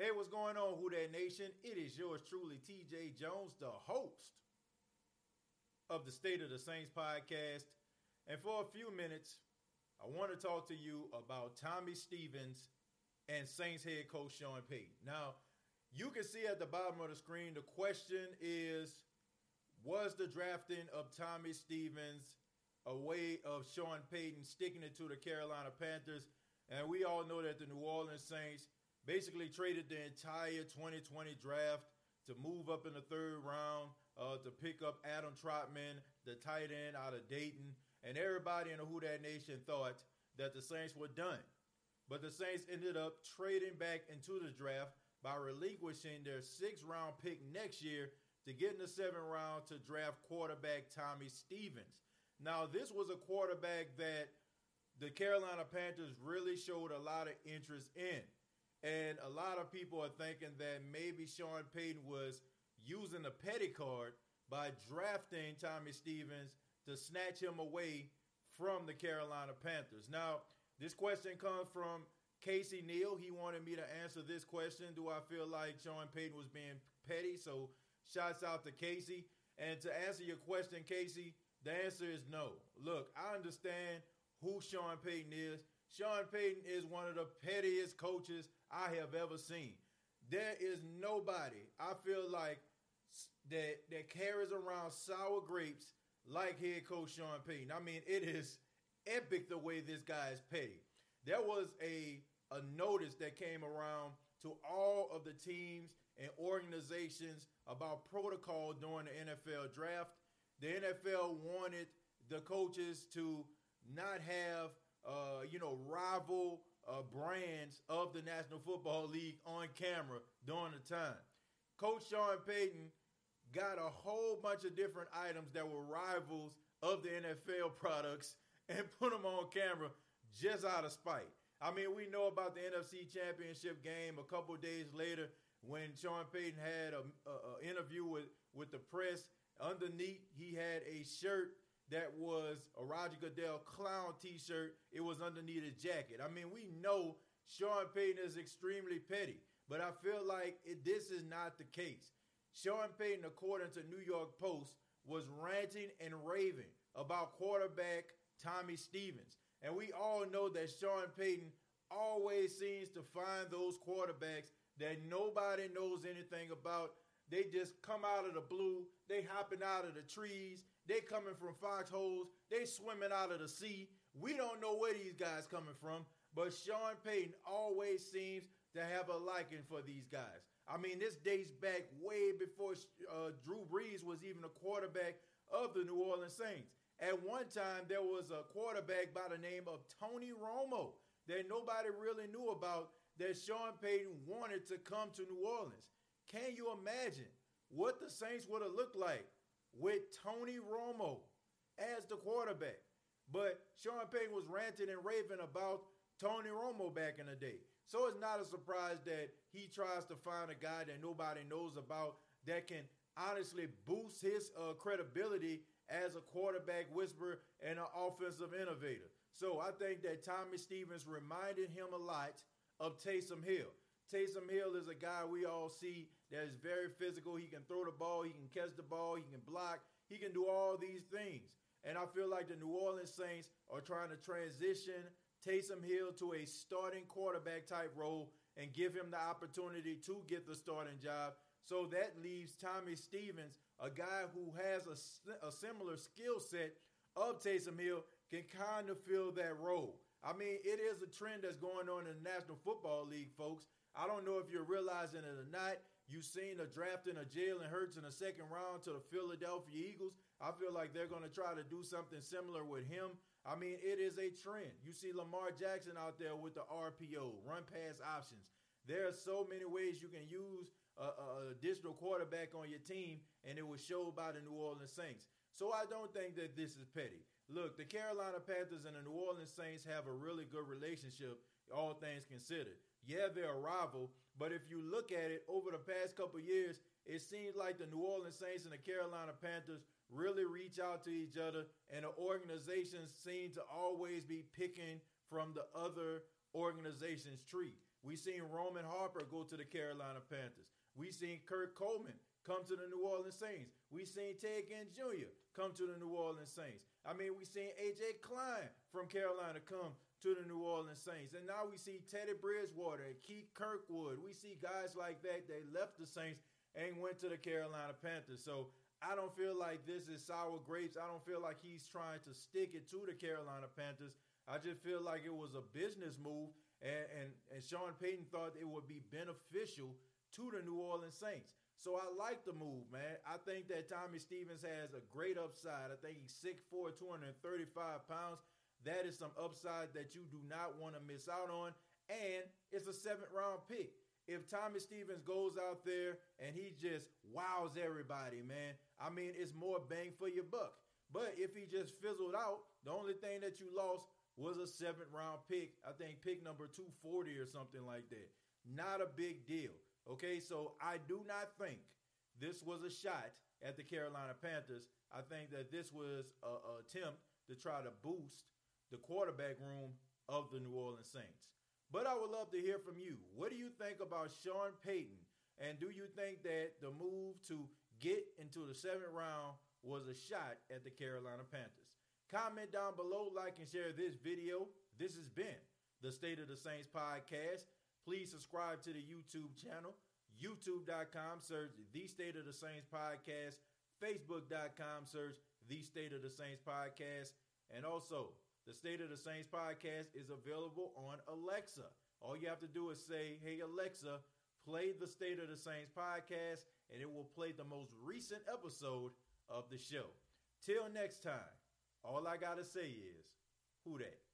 Hey, what's going on, Who That Nation? It is yours truly, TJ Jones, the host of the State of the Saints podcast. And for a few minutes, I want to talk to you about Tommy Stevens and Saints head coach Sean Payton. Now, you can see at the bottom of the screen, the question is Was the drafting of Tommy Stevens a way of Sean Payton sticking it to the Carolina Panthers? And we all know that the New Orleans Saints basically traded the entire 2020 draft to move up in the third round uh, to pick up Adam Trautman, the tight end out of Dayton. And everybody in the Who That Nation thought that the Saints were done. But the Saints ended up trading back into the draft by relinquishing their sixth round pick next year to get in the seventh round to draft quarterback Tommy Stevens. Now, this was a quarterback that the Carolina Panthers really showed a lot of interest in. And a lot of people are thinking that maybe Sean Payton was using a petty card by drafting Tommy Stevens to snatch him away from the Carolina Panthers. Now, this question comes from Casey Neal. He wanted me to answer this question. Do I feel like Sean Payton was being petty? So, shouts out to Casey. And to answer your question, Casey, the answer is no. Look, I understand who Sean Payton is. Sean Payton is one of the pettiest coaches I have ever seen. There is nobody I feel like that that carries around sour grapes like head coach Sean Payton. I mean, it is epic the way this guy is paid. There was a a notice that came around to all of the teams and organizations about protocol during the NFL draft. The NFL wanted the coaches to not have uh, you know rival uh, brands of the National Football League on camera during the time. Coach Sean Payton got a whole bunch of different items that were rivals of the NFL products and put them on camera just out of spite. I mean, we know about the NFC Championship game a couple days later when Sean Payton had an interview with, with the press. Underneath, he had a shirt that was a Roger Goodell clown T-shirt. It was underneath his jacket. I mean, we know Sean Payton is extremely petty, but I feel like it, this is not the case. Sean Payton, according to New York Post, was ranting and raving about quarterback Tommy Stevens. And we all know that Sean Payton always seems to find those quarterbacks that nobody knows anything about. They just come out of the blue. They hopping out of the trees. They coming from foxholes. They swimming out of the sea. We don't know where these guys coming from, but Sean Payton always seems to have a liking for these guys. I mean, this dates back way before uh, Drew Brees was even a quarterback of the New Orleans Saints. At one time, there was a quarterback by the name of Tony Romo that nobody really knew about that Sean Payton wanted to come to New Orleans. Can you imagine what the Saints would have looked like with Tony Romo as the quarterback? But Sean Payton was ranting and raving about Tony Romo back in the day. So it's not a surprise that he tries to find a guy that nobody knows about that can honestly boost his uh, credibility as a quarterback whisperer and an offensive innovator. So I think that Tommy Stevens reminded him a lot of Taysom Hill. Taysom Hill is a guy we all see that is very physical. He can throw the ball, he can catch the ball, he can block, he can do all these things. And I feel like the New Orleans Saints are trying to transition Taysom Hill to a starting quarterback type role and give him the opportunity to get the starting job. So that leaves Tommy Stevens, a guy who has a, a similar skill set of Taysom Hill, can kind of fill that role. I mean, it is a trend that's going on in the National Football League, folks. I don't know if you're realizing it or not. You've seen a drafting of Jalen Hurts in the second round to the Philadelphia Eagles. I feel like they're going to try to do something similar with him. I mean, it is a trend. You see Lamar Jackson out there with the RPO, run pass options. There are so many ways you can use a, a digital quarterback on your team, and it was showed by the New Orleans Saints. So I don't think that this is petty. Look, the Carolina Panthers and the New Orleans Saints have a really good relationship, all things considered. Yeah, they're a rival, but if you look at it over the past couple years, it seems like the New Orleans Saints and the Carolina Panthers really reach out to each other, and the organizations seem to always be picking from the other organization's tree. We seen Roman Harper go to the Carolina Panthers. We seen Kurt Coleman come to the New Orleans Saints. We seen Ted Ginn Jr. come to the New Orleans Saints. I mean, we seen AJ Klein from Carolina come to the New Orleans Saints. And now we see Teddy Bridgewater and Keith Kirkwood. We see guys like that. They left the Saints and went to the Carolina Panthers. So I don't feel like this is sour grapes. I don't feel like he's trying to stick it to the Carolina Panthers. I just feel like it was a business move, and, and, and Sean Payton thought it would be beneficial to the New Orleans Saints. So I like the move, man. I think that Tommy Stevens has a great upside. I think he's 6'4, 235 pounds. That is some upside that you do not want to miss out on. And it's a seventh round pick. If Tommy Stevens goes out there and he just wows everybody, man, I mean, it's more bang for your buck. But if he just fizzled out, the only thing that you lost was a seventh round pick. I think pick number 240 or something like that. Not a big deal. Okay, so I do not think this was a shot at the Carolina Panthers. I think that this was an attempt to try to boost the quarterback room of the New Orleans Saints. But I would love to hear from you. What do you think about Sean Payton? And do you think that the move to get into the seventh round was a shot at the Carolina Panthers? Comment down below, like and share this video. This has been the State of the Saints podcast. Please subscribe to the YouTube channel, youtube.com, search The State of the Saints Podcast, facebook.com, search The State of the Saints Podcast, and also the State of the Saints Podcast is available on Alexa. All you have to do is say, Hey, Alexa, play the State of the Saints Podcast, and it will play the most recent episode of the show. Till next time, all I got to say is, who that?